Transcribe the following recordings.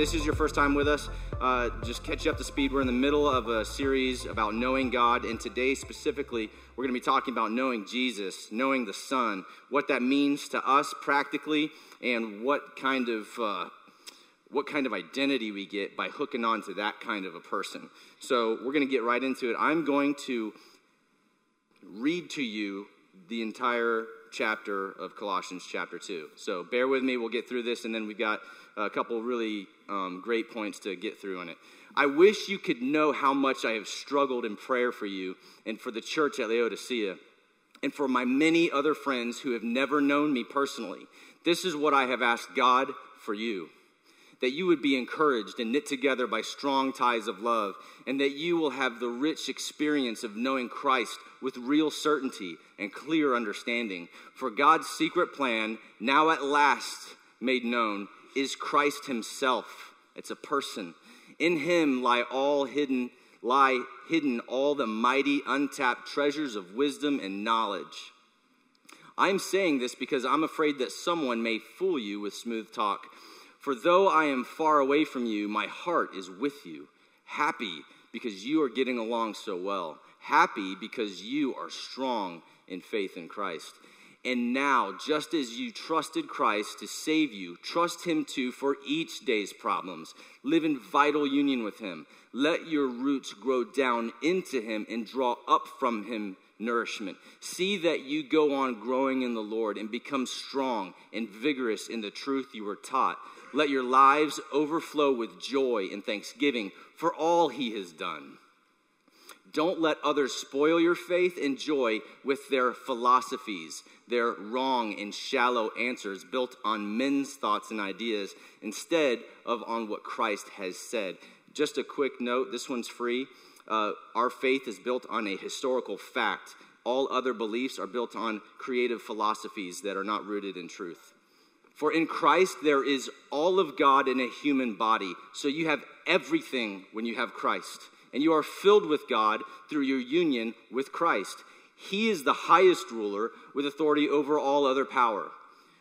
this is your first time with us, uh, just catch you up to speed. We're in the middle of a series about knowing God, and today specifically, we're going to be talking about knowing Jesus, knowing the Son, what that means to us practically, and what kind of uh, what kind of identity we get by hooking on to that kind of a person. So we're going to get right into it. I'm going to read to you the entire chapter of Colossians, chapter 2. So bear with me, we'll get through this, and then we've got a couple really um, great points to get through in it. I wish you could know how much I have struggled in prayer for you and for the church at Laodicea and for my many other friends who have never known me personally. This is what I have asked God for you that you would be encouraged and knit together by strong ties of love, and that you will have the rich experience of knowing Christ with real certainty and clear understanding. For God's secret plan, now at last made known, is Christ Himself. It's a person. In Him lie all hidden, lie hidden all the mighty, untapped treasures of wisdom and knowledge. I'm saying this because I'm afraid that someone may fool you with smooth talk for though I am far away from you, my heart is with you, happy because you are getting along so well, happy because you are strong in faith in Christ. And now, just as you trusted Christ to save you, trust Him too for each day's problems. Live in vital union with Him. Let your roots grow down into Him and draw up from Him nourishment. See that you go on growing in the Lord and become strong and vigorous in the truth you were taught let your lives overflow with joy and thanksgiving for all he has done. Don't let others spoil your faith and joy with their philosophies, their wrong and shallow answers built on men's thoughts and ideas instead of on what Christ has said. Just a quick note this one's free. Uh, our faith is built on a historical fact. All other beliefs are built on creative philosophies that are not rooted in truth. For in Christ there is all of God in a human body. So you have everything when you have Christ. And you are filled with God through your union with Christ. He is the highest ruler with authority over all other power.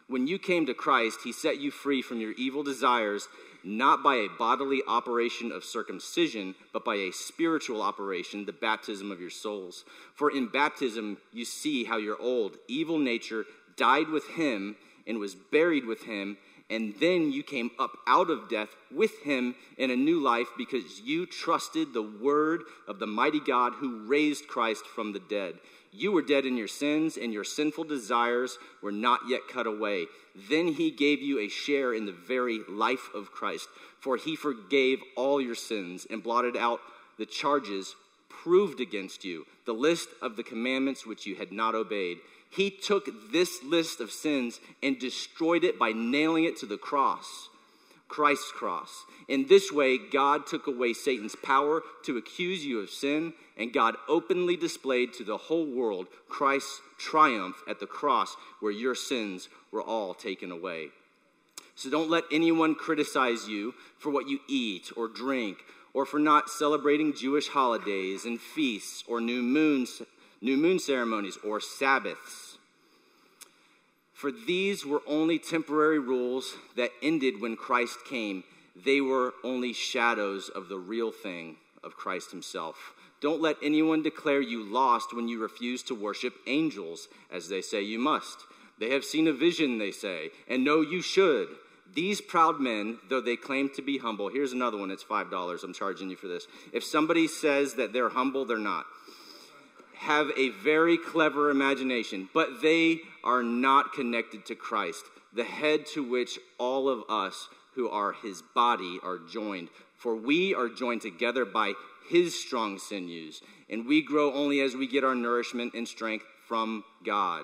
When you came to Christ, he set you free from your evil desires, not by a bodily operation of circumcision, but by a spiritual operation, the baptism of your souls. For in baptism, you see how your old, evil nature died with him and was buried with him. And then you came up out of death with him in a new life because you trusted the word of the mighty God who raised Christ from the dead. You were dead in your sins, and your sinful desires were not yet cut away. Then he gave you a share in the very life of Christ, for he forgave all your sins and blotted out the charges proved against you, the list of the commandments which you had not obeyed he took this list of sins and destroyed it by nailing it to the cross, Christ's cross. In this way, God took away Satan's power to accuse you of sin, and God openly displayed to the whole world Christ's triumph at the cross where your sins were all taken away. So don't let anyone criticize you for what you eat or drink or for not celebrating Jewish holidays and feasts or new moons new moon ceremonies, or Sabbaths. For these were only temporary rules that ended when Christ came. They were only shadows of the real thing of Christ Himself. Don't let anyone declare you lost when you refuse to worship angels, as they say you must. They have seen a vision, they say, and know you should. These proud men, though they claim to be humble, here's another one, it's $5. I'm charging you for this. If somebody says that they're humble, they're not have a very clever imagination, but they are not connected to Christ, the head to which all of us who are his body are joined. For we are joined together by his strong sinews, and we grow only as we get our nourishment and strength from God.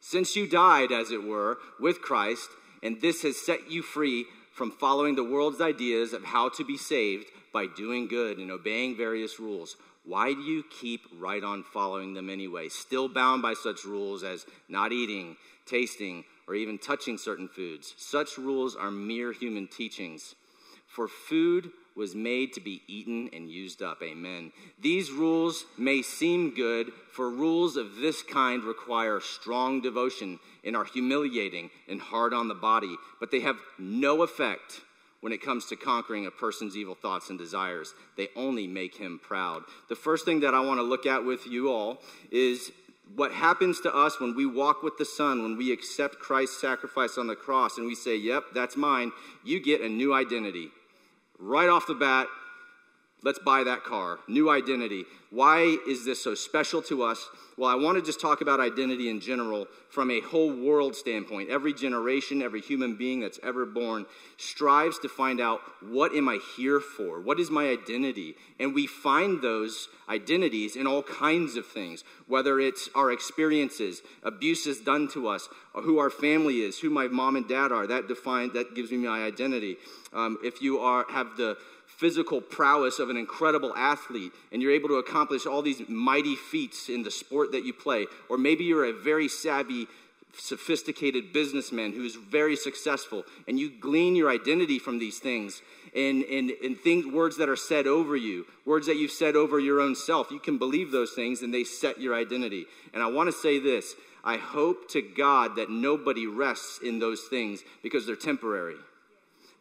Since you died, as it were, with Christ, and this has set you free from following the world's ideas of how to be saved by doing good and obeying various rules why do you keep right on following them anyway, still bound by such rules as not eating, tasting, or even touching certain foods? Such rules are mere human teachings. For food was made to be eaten and used up. Amen. These rules may seem good, for rules of this kind require strong devotion and are humiliating and hard on the body, but they have no effect when it comes to conquering a person's evil thoughts and desires. They only make him proud. The first thing that I want to look at with you all is what happens to us when we walk with the Son, when we accept Christ's sacrifice on the cross and we say, Yep, that's mine, you get a new identity. Right off the bat, let's buy that car. New identity. Why is this so special to us? Well, I want to just talk about identity in general from a whole world standpoint. Every generation, every human being that's ever born strives to find out what am I here for? What is my identity? And we find those identities in all kinds of things, whether it's our experiences, abuses done to us, who our family is, who my mom and dad are. That defines that gives me my identity. Um, if you are have the physical prowess of an incredible athlete and you're able to accomplish all these mighty feats in the sport that you play, or maybe you're a very savvy, sophisticated businessman who's very successful and you glean your identity from these things and, and, and things, words that are said over you, words that you've said over your own self. You can believe those things and they set your identity. And I want to say this I hope to God that nobody rests in those things because they're temporary,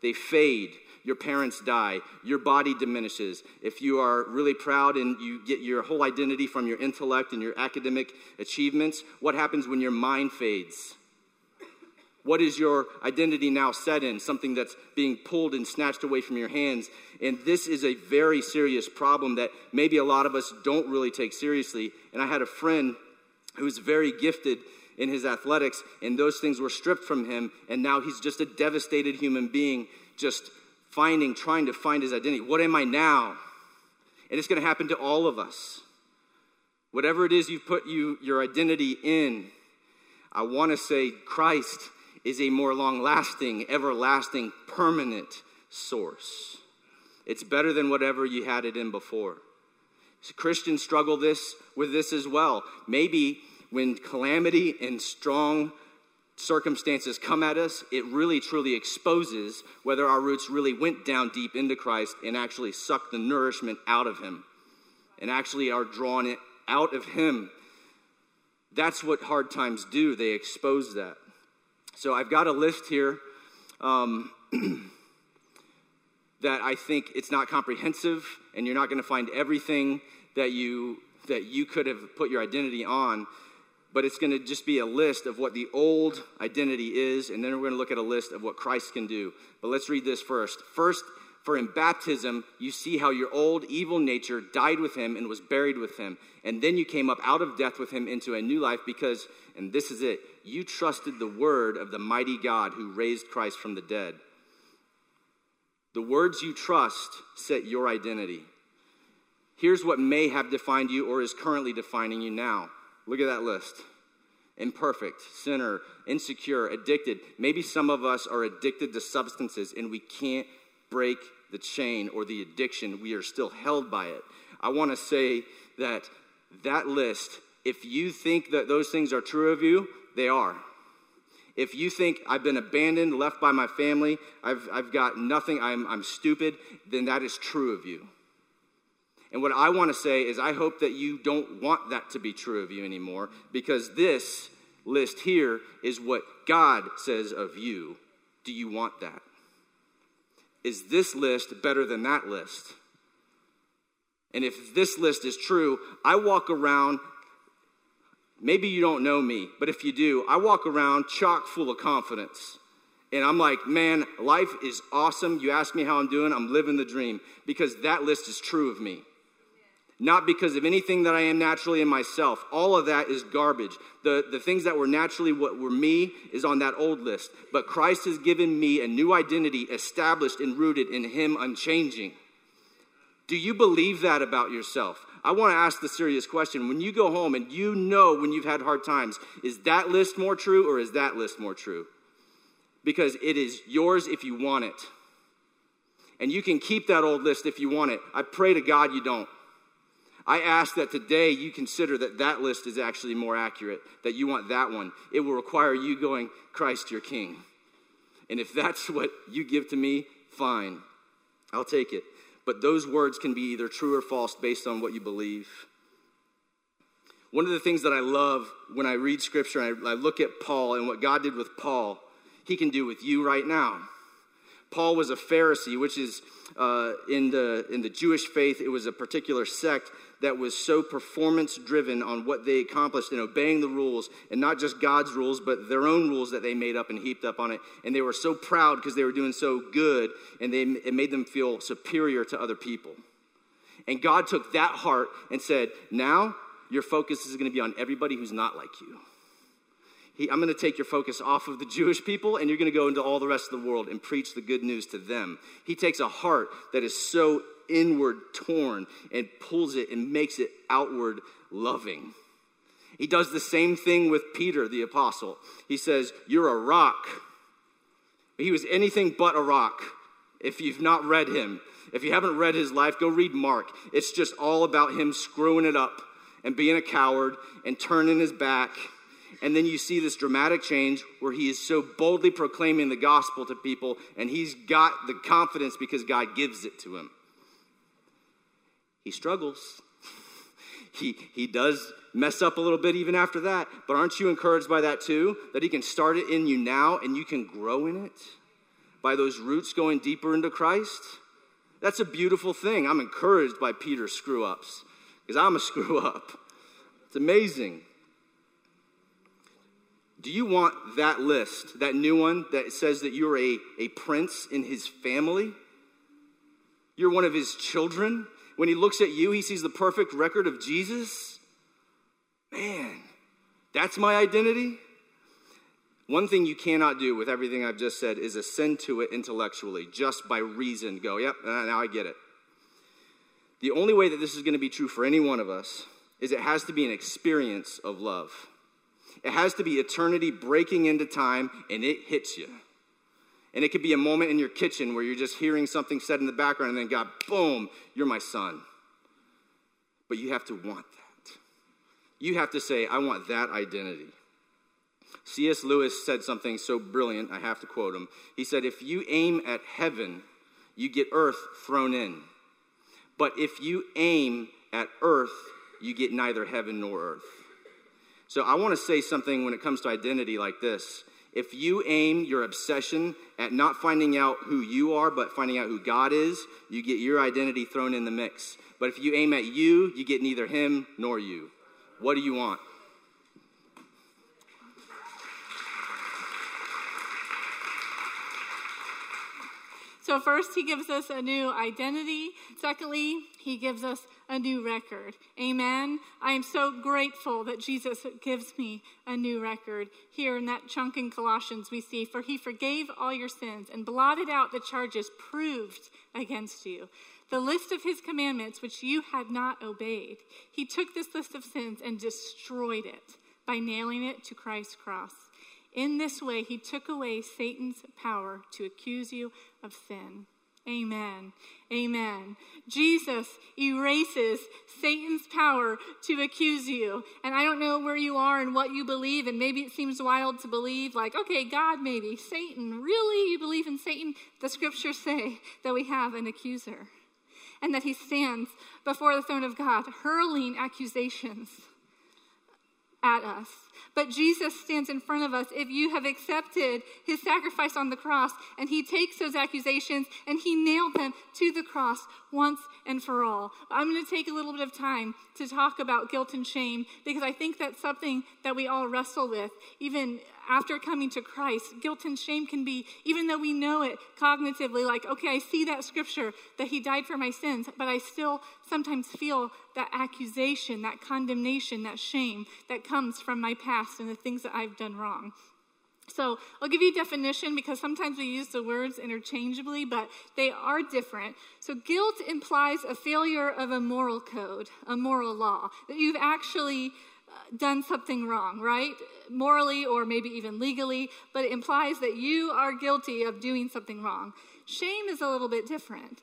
they fade your parents die, your body diminishes. If you are really proud and you get your whole identity from your intellect and your academic achievements, what happens when your mind fades? What is your identity now set in? Something that's being pulled and snatched away from your hands. And this is a very serious problem that maybe a lot of us don't really take seriously. And I had a friend who's very gifted in his athletics, and those things were stripped from him, and now he's just a devastated human being, just finding, trying to find his identity. What am I now? And it's going to happen to all of us. Whatever it is you've put you, your identity in, I want to say Christ is a more long lasting, everlasting, permanent source. It's better than whatever you had it in before. So Christians struggle this with this as well. Maybe when calamity and strong circumstances come at us, it really truly exposes whether our roots really went down deep into Christ and actually sucked the nourishment out of Him and actually are drawn it out of Him. That's what hard times do, they expose that. So I've got a list here um, that I think it's not comprehensive and you're not going to find everything that you that you could have put your identity on but it's going to just be a list of what the old identity is, and then we're going to look at a list of what Christ can do. But let's read this first. First, for in baptism, you see how your old evil nature died with him and was buried with him. And then you came up out of death with him into a new life because, and this is it, you trusted the word of the mighty God who raised Christ from the dead. The words you trust set your identity. Here's what may have defined you or is currently defining you now Look at that list imperfect, sinner, insecure, addicted. Maybe some of us are addicted to substances and we can't break the chain or the addiction. We are still held by it. I want to say that that list, if you think that those things are true of you, they are. If you think I've been abandoned, left by my family, I've, I've got nothing, I'm, I'm stupid, then that is true of you. And what I want to say is, I hope that you don't want that to be true of you anymore because this list here is what God says of you. Do you want that? Is this list better than that list? And if this list is true, I walk around, maybe you don't know me, but if you do, I walk around chock full of confidence. And I'm like, man, life is awesome. You ask me how I'm doing, I'm living the dream because that list is true of me not because of anything that I am naturally in myself. All of that is garbage. The, the things that were naturally what were me is on that old list. But Christ has given me a new identity established and rooted in Him unchanging. Do you believe that about yourself? I want to ask the serious question. When you go home and you know when you've had hard times, is that list more true or is that list more true? Because it is yours if you want it. And you can keep that old list if you want it. I pray to God you don't. I ask that today you consider that that list is actually more accurate, that you want that one. It will require you going, Christ, your King. And if that's what you give to me, fine, I'll take it. But those words can be either true or false based on what you believe. One of the things that I love when I read scripture and I, look at Paul and what God did with Paul, he can do with you right now. Paul was a Pharisee, which is uh, in, the, in the Jewish faith, it was a particular sect that was so performance driven on what they accomplished in obeying the rules, and not just God's rules, but their own rules that they made up and heaped up on it. And they were so proud because they were doing so good, and they, it made them feel superior to other people. And God took that heart and said, Now your focus is going to be on everybody who's not like you. He, I'm going to take your focus off of the Jewish people and you're going to go into all the rest of the world and preach the good news to them. He takes a heart that is so inward torn and pulls it and makes it outward loving. He does the same thing with Peter, the apostle. He says, You're a rock. He was anything but a rock. If you've not read him, if you haven't read his life, go read Mark. It's just all about him screwing it up and being a coward and turning his back and then you see this dramatic change where he is so boldly proclaiming the gospel to people, and he's got the confidence because God gives it to him. He struggles. he, he does mess up a little bit even after that, but aren't you encouraged by that too? That he can start it in you now and you can grow in it by those roots going deeper into Christ? That's a beautiful thing. I'm encouraged by Peter's screw ups because I'm a screw up. It's amazing. Do you want that list, that new one that says that you're a, a prince in his family? You're one of his children? When he looks at you, he sees the perfect record of Jesus? Man, that's my identity? One thing you cannot do with everything I've just said is ascend to it intellectually, just by reason. Go, yep, uh, now I get it. The only way that this is going to be true for any one of us is it has to be an experience of love. It has to be eternity breaking into time and it hits you. And it could be a moment in your kitchen where you're just hearing something said in the background and then God, boom, you're my son. But you have to want that. You have to say, I want that identity. C.S. Lewis said something so brilliant, I have to quote him. He said, If you aim at heaven, you get earth thrown in. But if you aim at earth, you get neither heaven nor earth. So I want to say something when it comes to identity like this. If you aim your obsession at not finding out who you are, but finding out who God is, you get your identity thrown in the mix. But if you aim at you, you get neither him nor you. What do you want? So, first, he gives us a new identity. Secondly, he gives us a new record. Amen. I am so grateful that Jesus gives me a new record. Here in that chunk in Colossians, we see, For he forgave all your sins and blotted out the charges proved against you. The list of his commandments, which you had not obeyed. He took this list of sins and destroyed it by nailing it to Christ's cross. In this way, he took away Satan's power to accuse you of sin. Amen. Amen. Jesus erases Satan's power to accuse you. And I don't know where you are and what you believe, and maybe it seems wild to believe, like, okay, God, maybe. Satan, really? You believe in Satan? The scriptures say that we have an accuser and that he stands before the throne of God, hurling accusations at us. But Jesus stands in front of us. If you have accepted his sacrifice on the cross, and he takes those accusations and he nailed them to the cross once and for all. I'm going to take a little bit of time to talk about guilt and shame because I think that's something that we all wrestle with, even after coming to Christ. Guilt and shame can be, even though we know it cognitively, like, okay, I see that scripture that he died for my sins, but I still sometimes feel that accusation, that condemnation, that shame that comes from my past and the things that I've done wrong. So I'll give you definition because sometimes we use the words interchangeably, but they are different. So guilt implies a failure of a moral code, a moral law, that you've actually uh, done something wrong, right? Morally or maybe even legally, but it implies that you are guilty of doing something wrong. Shame is a little bit different.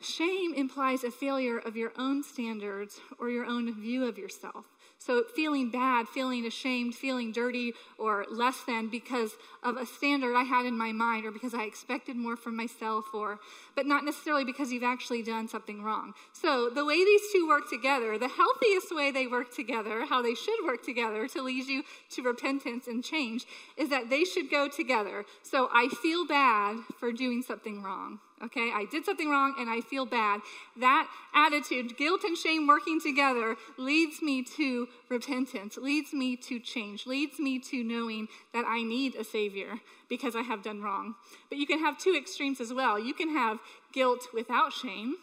Shame implies a failure of your own standards or your own view of yourself. So, feeling bad, feeling ashamed, feeling dirty or less than because of a standard I had in my mind or because I expected more from myself, or, but not necessarily because you've actually done something wrong. So, the way these two work together, the healthiest way they work together, how they should work together to lead you to repentance and change, is that they should go together. So, I feel bad for doing something wrong. Okay, I did something wrong and I feel bad. That attitude, guilt and shame working together, leads me to repentance, leads me to change, leads me to knowing that I need a Savior because I have done wrong. But you can have two extremes as well. You can have guilt without shame.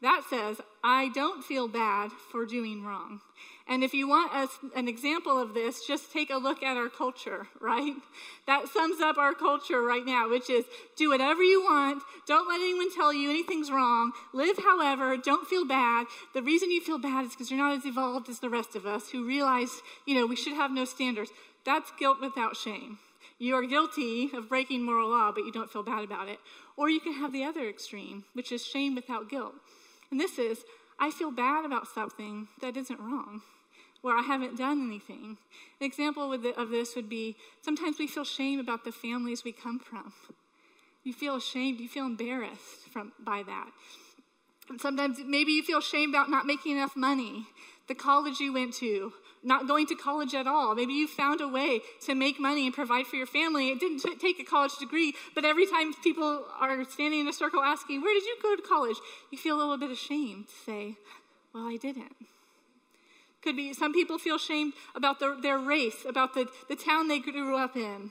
That says, I don't feel bad for doing wrong. And if you want an example of this, just take a look at our culture, right? That sums up our culture right now, which is do whatever you want. Don't let anyone tell you anything's wrong. Live however. Don't feel bad. The reason you feel bad is because you're not as evolved as the rest of us who realize, you know, we should have no standards. That's guilt without shame. You are guilty of breaking moral law, but you don't feel bad about it. Or you can have the other extreme, which is shame without guilt. And this is, I feel bad about something that isn't wrong where I haven't done anything. An example of this would be sometimes we feel shame about the families we come from. You feel ashamed, you feel embarrassed from, by that. And sometimes maybe you feel shame about not making enough money, the college you went to, not going to college at all. Maybe you found a way to make money and provide for your family. It didn't t- take a college degree, but every time people are standing in a circle asking, Where did you go to college? you feel a little bit ashamed to say, Well, I didn't. Could be some people feel shamed about their, their race, about the, the town they grew up in.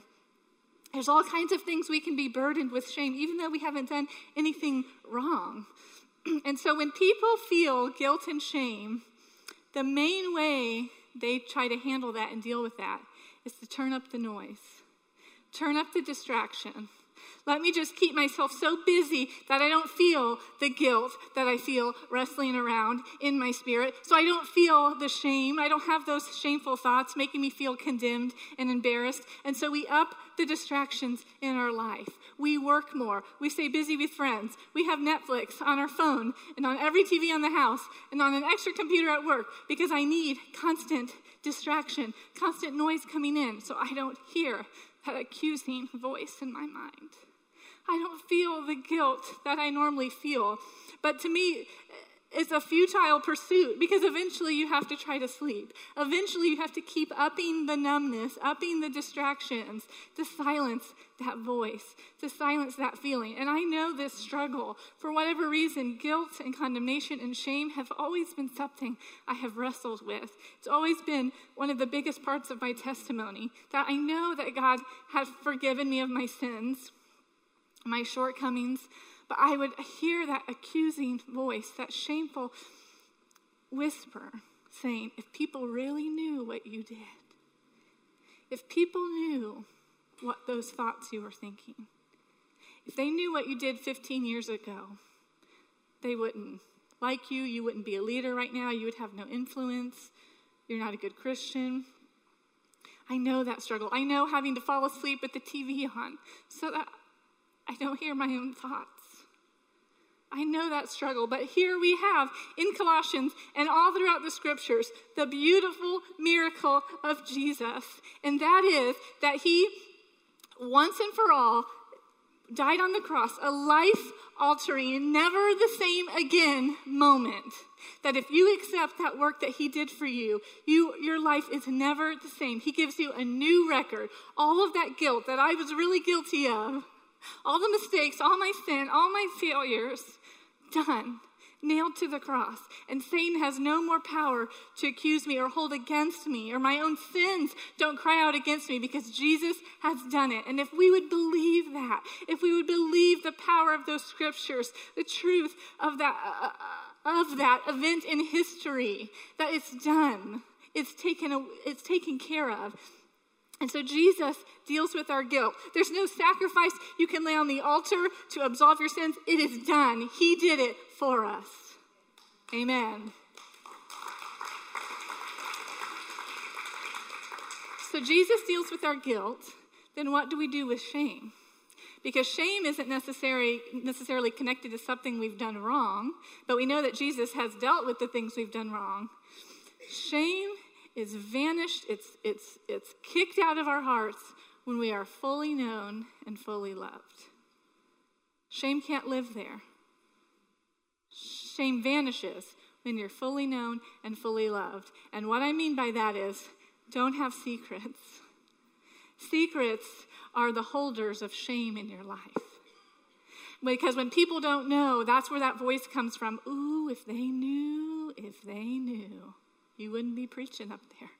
There's all kinds of things we can be burdened with shame, even though we haven't done anything wrong. and so when people feel guilt and shame, the main way they try to handle that and deal with that is to turn up the noise, turn up the distraction. Let me just keep myself so busy that I don't feel the guilt that I feel wrestling around in my spirit. So I don't feel the shame. I don't have those shameful thoughts making me feel condemned and embarrassed. And so we up the distractions in our life. We work more. We stay busy with friends. We have Netflix on our phone and on every TV on the house and on an extra computer at work because I need constant distraction, constant noise coming in so I don't hear that accusing voice in my mind. I don't feel the guilt that I normally feel. But to me, it's a futile pursuit because eventually you have to try to sleep. Eventually you have to keep upping the numbness, upping the distractions to silence that voice, to silence that feeling. And I know this struggle. For whatever reason, guilt and condemnation and shame have always been something I have wrestled with. It's always been one of the biggest parts of my testimony that I know that God has forgiven me of my sins my shortcomings, but I would hear that accusing voice, that shameful whisper saying, if people really knew what you did, if people knew what those thoughts you were thinking, if they knew what you did 15 years ago, they wouldn't like you. You wouldn't be a leader right now. You would have no influence. You're not a good Christian. I know that struggle. I know having to fall asleep with the TV on so that I don't hear my own thoughts. I know that struggle, but here we have in Colossians and all throughout the scriptures the beautiful miracle of Jesus. And that is that he, once and for all, died on the cross, a life altering, never the same again moment. That if you accept that work that he did for you, you your life is never the same. He gives you a new record. All of that guilt that I was really guilty of all the mistakes, all my sin, all my failures, done, nailed to the cross. And Satan has no more power to accuse me or hold against me, or my own sins don't cry out against me because Jesus has done it. And if we would believe that, if we would believe the power of those scriptures, the truth of that, uh, uh, of that event in history, that it's done, it's taken, it's taken care of. And so Jesus deals with our guilt. There's no sacrifice you can lay on the altar to absolve your sins. It is done. He did it for us. Amen. So Jesus deals with our guilt. Then what do we do with shame? Because shame isn't necessarily, necessarily connected to something we've done wrong, but we know that Jesus has dealt with the things we've done wrong. Shame is vanished, it's, it's, it's kicked out of our hearts when we are fully known and fully loved. Shame can't live there. Shame vanishes when you're fully known and fully loved. And what I mean by that is don't have secrets. Secrets are the holders of shame in your life. Because when people don't know, that's where that voice comes from. Ooh, if they knew, if they knew, you wouldn't be preaching up there.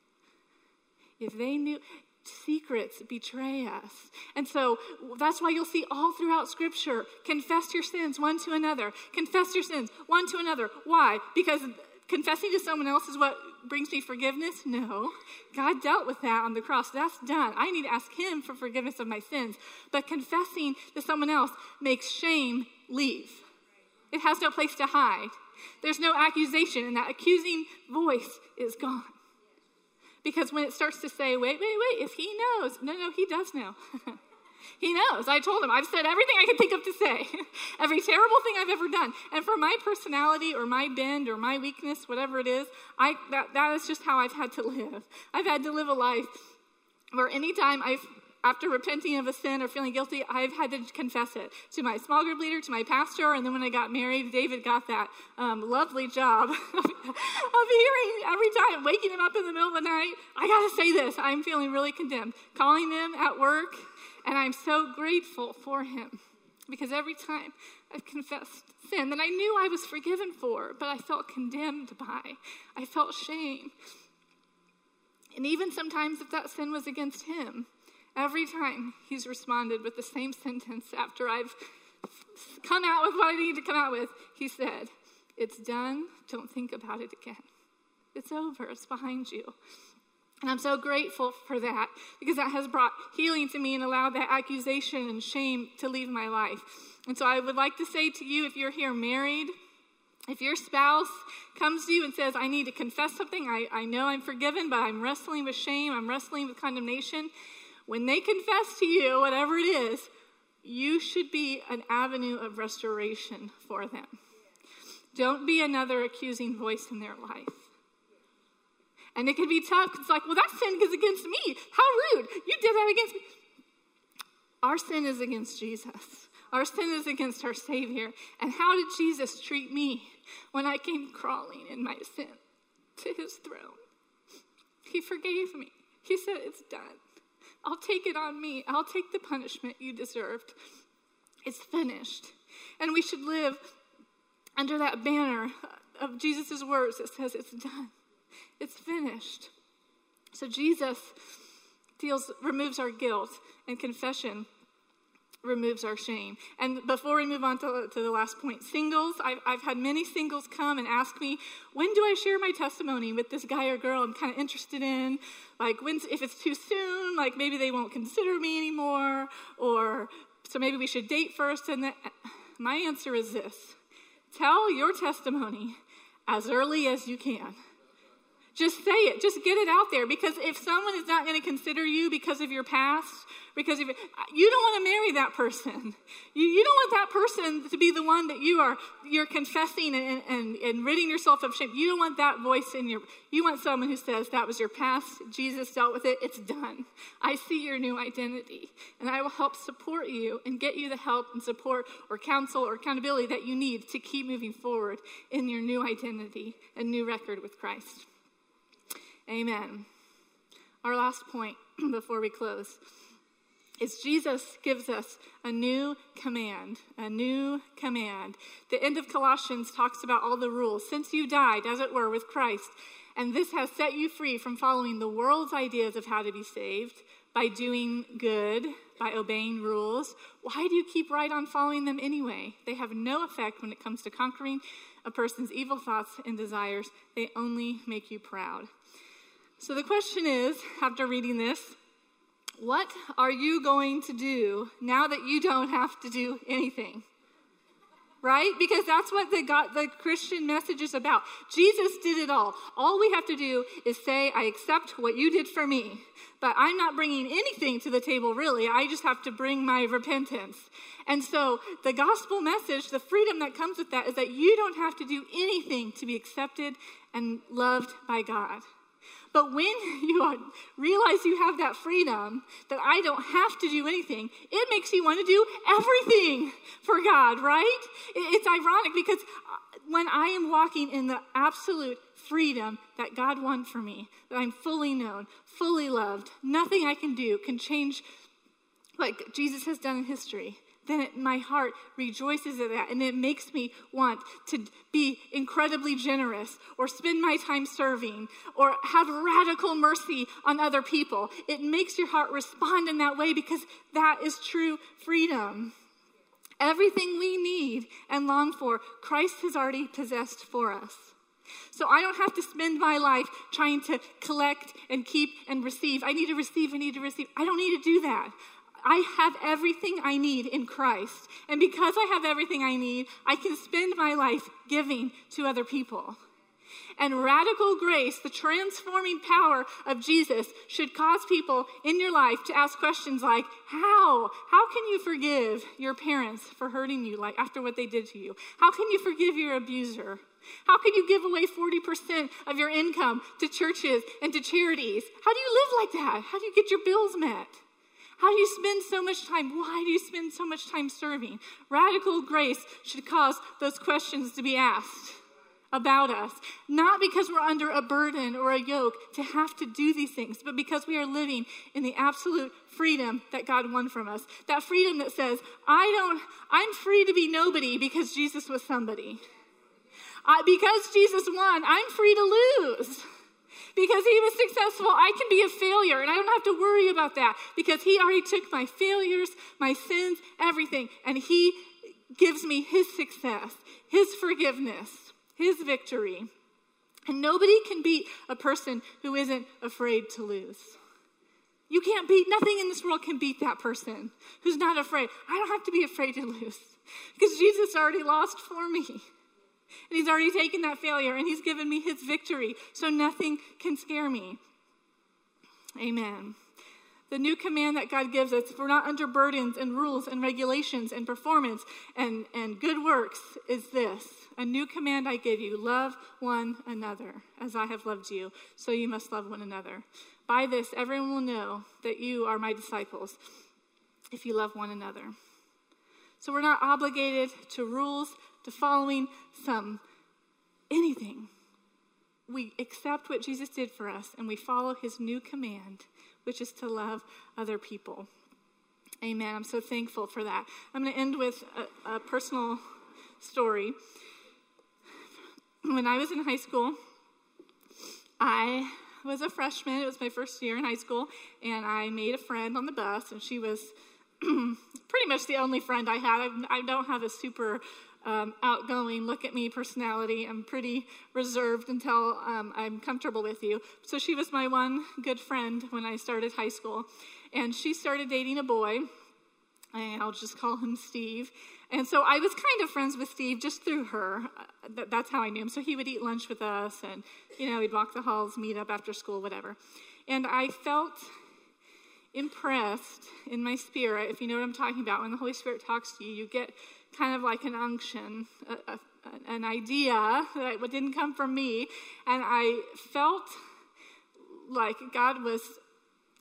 If they knew, secrets betray us. And so that's why you'll see all throughout Scripture confess your sins one to another. Confess your sins one to another. Why? Because confessing to someone else is what brings me forgiveness? No. God dealt with that on the cross. That's done. I need to ask Him for forgiveness of my sins. But confessing to someone else makes shame leave, it has no place to hide. There's no accusation, and that accusing voice is gone. Because when it starts to say, wait, wait, wait, if he knows, no, no, he does know. he knows. I told him, I've said everything I can think of to say, every terrible thing I've ever done. And for my personality or my bend or my weakness, whatever it is, I, that, that is just how I've had to live. I've had to live a life where anytime I've after repenting of a sin or feeling guilty, I've had to confess it to my small group leader, to my pastor, and then when I got married, David got that um, lovely job of, hearing every time, waking him up in the middle of the night. I got to say this I'm feeling really condemned. Calling them at work, and I'm so grateful for him because every time I've confessed sin that I knew I was forgiven for, but I felt condemned by, I felt shame. And even sometimes if that sin was against him, Every time he's responded with the same sentence after I've come out with what I need to come out with, he said, It's done. Don't think about it again. It's over. It's behind you. And I'm so grateful for that because that has brought healing to me and allowed that accusation and shame to leave my life. And so I would like to say to you if you're here married, if your spouse comes to you and says, I need to confess something, I, I know I'm forgiven, but I'm wrestling with shame, I'm wrestling with condemnation, when they confess to you, whatever it is, you should be an avenue of restoration for them. Don't be another accusing voice in their life. And it can be tough. It's like, well, that sin is against me. How rude. You did that against me. Our sin is against Jesus. Our sin is against our Savior. And how did Jesus treat me when I came crawling in my sin to his throne? He forgave me. He said, It's done. I'll take it on me. I'll take the punishment you deserved. It's finished. And we should live under that banner of Jesus' words that says, It's done, it's finished. So Jesus deals, removes our guilt, and confession removes our shame. And before we move on to, to the last point, singles, I've, I've had many singles come and ask me, when do I share my testimony with this guy or girl I'm kind of interested in? Like, when, if it's too soon, like maybe they won't consider me anymore, or so maybe we should date first. And the, my answer is this tell your testimony as early as you can. Just say it. Just get it out there. Because if someone is not going to consider you because of your past, because of, you don't want to marry that person. You, you don't want that person to be the one that you are you're confessing and, and, and ridding yourself of shame. You don't want that voice in your. You want someone who says that was your past. Jesus dealt with it. It's done. I see your new identity, and I will help support you and get you the help and support or counsel or accountability that you need to keep moving forward in your new identity and new record with Christ. Amen. Our last point before we close is Jesus gives us a new command, a new command. The end of Colossians talks about all the rules. Since you died, as it were, with Christ, and this has set you free from following the world's ideas of how to be saved by doing good, by obeying rules, why do you keep right on following them anyway? They have no effect when it comes to conquering a person's evil thoughts and desires, they only make you proud. So the question is after reading this, what are you going to do now that you don't have to do anything? Right? Because that's what the, God, the Christian message is about. Jesus did it all. All we have to do is say, I accept what you did for me, but I'm not bringing anything to the table, really. I just have to bring my repentance. And so the gospel message, the freedom that comes with that, is that you don't have to do anything to be accepted and loved by God. But when you realize you have that freedom, that I don't have to do anything, it makes you want to do everything for God, right? It's ironic because uh, when I am walking in the absolute freedom that God won for me, that I'm fully known, fully loved, nothing I can do can change what Jesus has done in history then it, my heart rejoices at that and it makes me want to be incredibly generous or spend my time serving or have radical mercy on other people. It makes your heart respond in that way because that is true freedom. Everything we need and long for, Christ has already possessed for us. So I don't have to spend my life trying to collect and keep and receive. I need to receive, I need to receive. I don't need to do that. I have everything I need in Christ. And because I have everything I need, I can spend my life giving to other people. And radical grace, the transforming power of Jesus, should cause people in your life to ask questions like, How? How can you forgive your parents for hurting you like after what they did to you? How can you forgive your abuser? How can you give away 40% of your income to churches and to charities? How do you live like that? How do you get your bills met? How do you spend so much time? Why do you spend so much time serving? Radical grace should cause those questions to be asked about us, not because we're under a burden or a yoke to have to do these things, but because we are living in the absolute freedom that God won from us. That freedom that says, I don't, I'm free to be nobody because Jesus was somebody. I, because Jesus won, I'm free to lose because he was successful, I can be a failure and I don't have to worry about that because he already took my failures, my sins, everything, and he gives me his success, his forgiveness, his victory. And nobody can beat a person who isn't afraid to lose. You can't beat, nothing in this world can beat that person who's not afraid. I don't have to be afraid to lose because Jesus already lost for me. And he's already taken that failure and he's given me his victory. So nothing can scare me. Amen. The new command that God gives us, if we're not under burdens and rules and regulations and performance and, and good works, is this A new command I give you love one another as I have loved you, so you must love one another. By this, everyone will know that you are my disciples if you love one another. So we're not obligated to rules, to following some anything. We accept what Jesus did for us and we follow his new command, which is to love other people. Amen. I'm so thankful for that. I'm going to end with a, a personal story. When I was in high school, I was a freshman. It was my first year in high school, and I made a friend on the bus, and she was pretty much the only friend I had. I, I don't have a super um, outgoing, look at me personality. I'm pretty reserved until um, I'm comfortable with you. So she was my one good friend when I started high school. And she started dating a boy, and I'll just call him Steve. And so I was kind of friends with Steve just through her. Uh, that's how I knew him. So he would eat lunch with us, and, you know, we'd walk the halls, meet up after school, whatever. And I felt impressed in my spirit, if you know what I'm talking about. When the Holy Spirit talks to you, you get kind of like an unction, a, a, an idea that didn't come from me. And I felt like God was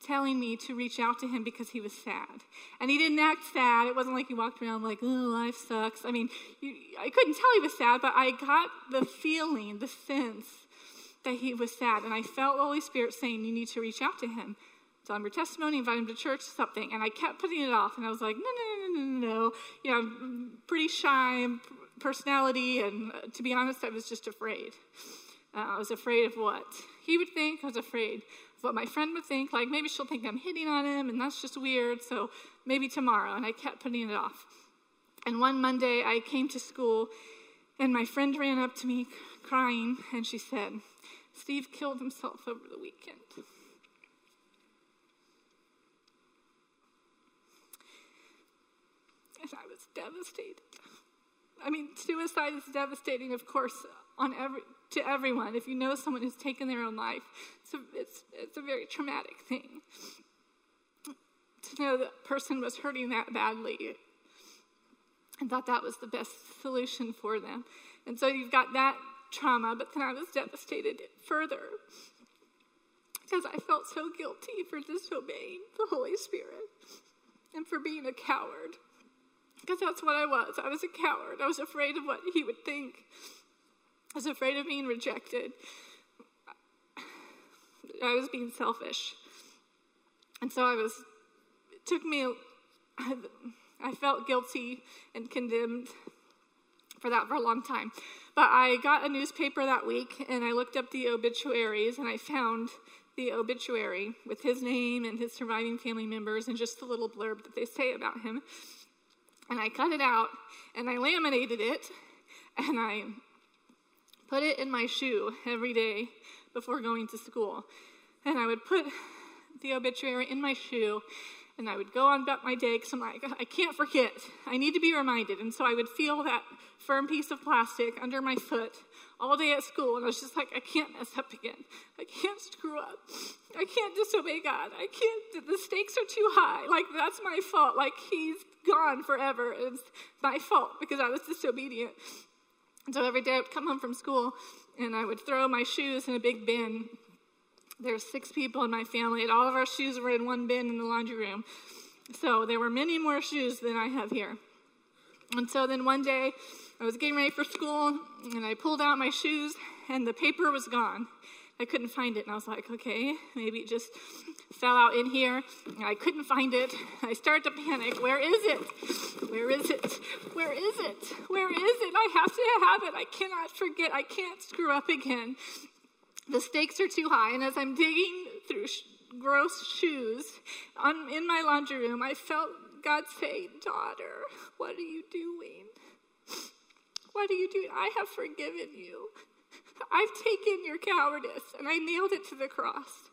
telling me to reach out to him because he was sad. And he didn't act sad. It wasn't like he walked around like, oh, life sucks. I mean, you, I couldn't tell he was sad, but I got the feeling, the sense that he was sad. And I felt the Holy Spirit saying, you need to reach out to him. Tell him your testimony, invite him to church, something. And I kept putting it off. And I was like, no, no, no, no, no. You know, I'm pretty shy personality. And uh, to be honest, I was just afraid. Uh, I was afraid of what he would think. I was afraid of what my friend would think. Like, maybe she'll think I'm hitting on him, and that's just weird. So maybe tomorrow. And I kept putting it off. And one Monday, I came to school, and my friend ran up to me crying, and she said, Steve killed himself over the weekend. and I was devastated. I mean, suicide is devastating, of course, on every to everyone. If you know someone who's taken their own life, it's a, it's, it's a very traumatic thing. To know that person was hurting that badly and thought that was the best solution for them. And so you've got that trauma, but then I was devastated further because I felt so guilty for disobeying the Holy Spirit and for being a coward. Because that's what I was. I was a coward. I was afraid of what he would think. I was afraid of being rejected. I was being selfish. And so I was, it took me, I, felt guilty and condemned for that for a long time. But I got a newspaper that week and I looked up the obituaries and I found the obituary with his name and his surviving family members and just the little blurb that they say about him. And I cut it out and I laminated it and I put it in my shoe every day before going to school. And I would put the obituary in my shoe and I would go on about my day because I'm like, I can't forget. I need to be reminded. And so I would feel that firm piece of plastic under my foot all day at school. And I was just like, I can't mess up again. I can't screw up. I can't disobey God. I can't, the stakes are too high. Like, that's my fault. Like, He's gone forever. It's my fault because I was disobedient. And so every day I would come home from school and I would throw my shoes in a big bin there were six people in my family, and all of our shoes were in one bin in the laundry room. So there were many more shoes than I have here. And so then one day, I was getting ready for school, and I pulled out my shoes, and the paper was gone. I couldn't find it, and I was like, okay, maybe it just fell out in here. I couldn't find it. I started to panic. Where is it? Where is it? Where is it? Where is it? I have to have it. I cannot forget. I can't screw up again. The stakes are too high, and as I'm digging through sh- gross shoes on, in my laundry room, I felt God say, Daughter, what are you doing? What are you doing? I have forgiven you. I've taken your cowardice and I nailed it to the cross.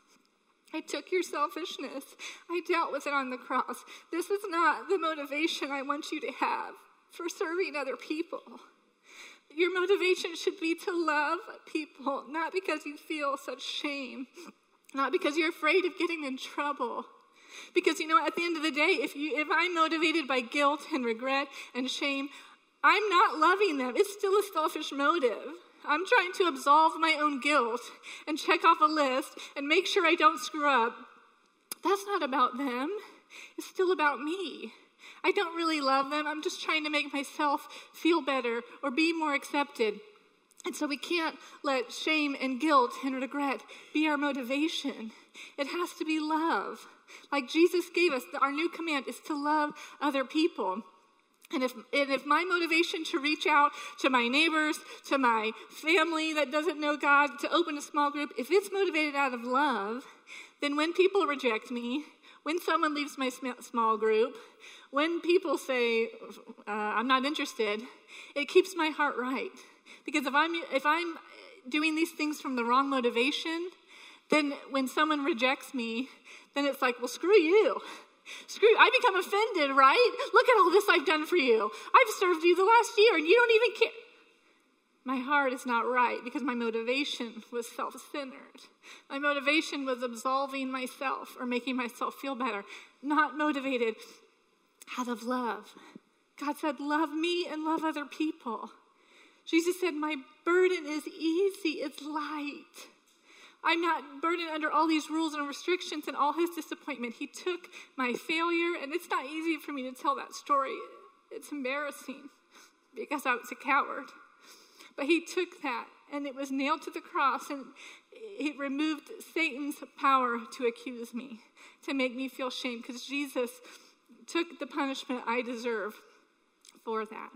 I took your selfishness. I dealt with it on the cross. This is not the motivation I want you to have for serving other people. Your motivation should be to love people, not because you feel such shame, not because you're afraid of getting in trouble. Because you know, at the end of the day, if you if I'm motivated by guilt and regret and shame, I'm not loving them. It's still a selfish motive. I'm trying to absolve my own guilt and check off a list and make sure I don't screw up. That's not about them. It's still about me. I don't really love them. I'm just trying to make myself feel better or be more accepted. And so we can't let shame and guilt and regret be our motivation. It has to be love. Like Jesus gave us, our new command is to love other people. And if, and if my motivation to reach out to my neighbors, to my family that doesn't know God, to open a small group, if it's motivated out of love, then when people reject me, when someone leaves my small group, when people say, uh, I'm not interested, it keeps my heart right. Because if I'm, if I'm doing these things from the wrong motivation, then when someone rejects me, then it's like, well, screw you. Screw, I become offended, right? Look at all this I've done for you. I've served you the last year and you don't even care. My heart is not right because my motivation was self centered. My motivation was absolving myself or making myself feel better, not motivated out of love. God said, Love me and love other people. Jesus said, My burden is easy, it's light. I'm not burdened under all these rules and restrictions and all his disappointment. He took my failure, and it's not easy for me to tell that story. It's embarrassing because I was a coward. But he took that, and it was nailed to the cross, and he removed Satan's power to accuse me, to make me feel shame, because Jesus took the punishment I deserve for that.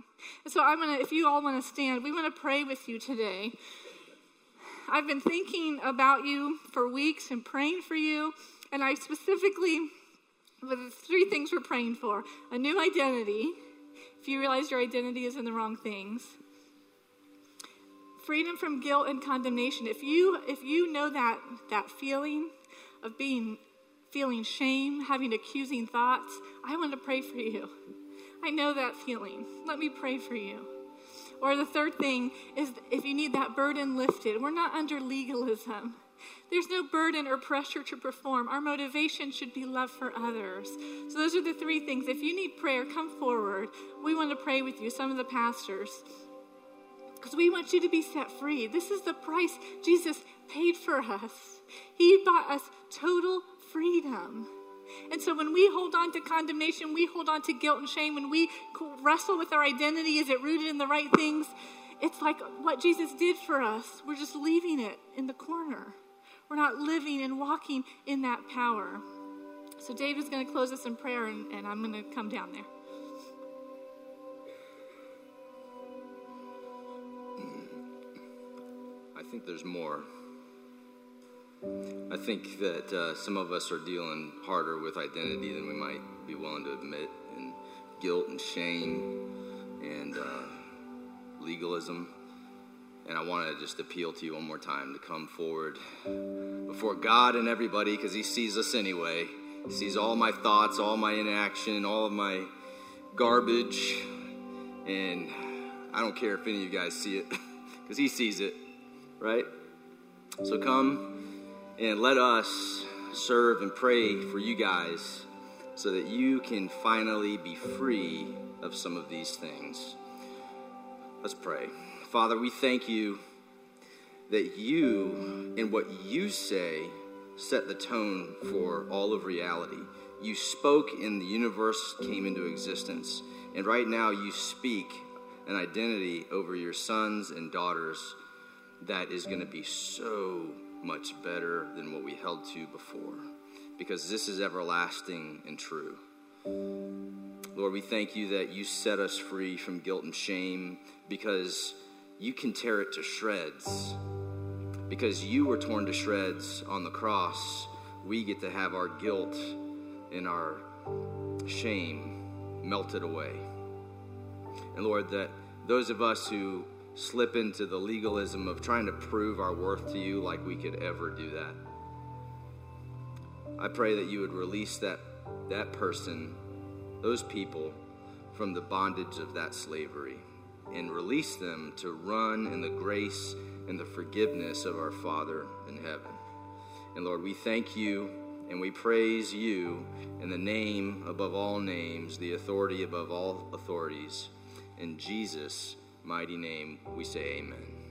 And so I'm gonna, if you all want to stand, we want to pray with you today. I've been thinking about you for weeks and praying for you, and I specifically, the three things we're praying for a new identity, if you realize your identity is in the wrong things, freedom from guilt and condemnation. If you, if you know that, that feeling of being feeling shame, having accusing thoughts, I want to pray for you. I know that feeling. Let me pray for you. Or the third thing is if you need that burden lifted, we're not under legalism. There's no burden or pressure to perform. Our motivation should be love for others. So, those are the three things. If you need prayer, come forward. We want to pray with you, some of the pastors, because we want you to be set free. This is the price Jesus paid for us. He bought us total freedom. And so when we hold on to condemnation, we hold on to guilt and shame, when we wrestle with our identity, is it rooted in the right things? It's like what Jesus did for us. We're just leaving it in the corner. We're not living and walking in that power. So David's going to close us in prayer, and, and I'm going to come down there. I think there's more. I think that uh, some of us are dealing harder with identity than we might be willing to admit, and guilt and shame and uh, legalism. And I want to just appeal to you one more time to come forward before God and everybody because He sees us anyway. He sees all my thoughts, all my inaction, all of my garbage. And I don't care if any of you guys see it because He sees it, right? So come and let us serve and pray for you guys so that you can finally be free of some of these things. Let's pray. Father, we thank you that you and what you say set the tone for all of reality. You spoke and the universe came into existence. And right now you speak an identity over your sons and daughters that is going to be so much better than what we held to before because this is everlasting and true. Lord, we thank you that you set us free from guilt and shame because you can tear it to shreds. Because you were torn to shreds on the cross, we get to have our guilt and our shame melted away. And Lord, that those of us who slip into the legalism of trying to prove our worth to you like we could ever do that. I pray that you would release that, that person, those people, from the bondage of that slavery and release them to run in the grace and the forgiveness of our Father in heaven. And Lord, we thank you and we praise you in the name above all names, the authority above all authorities. In Jesus' mighty name, we say amen.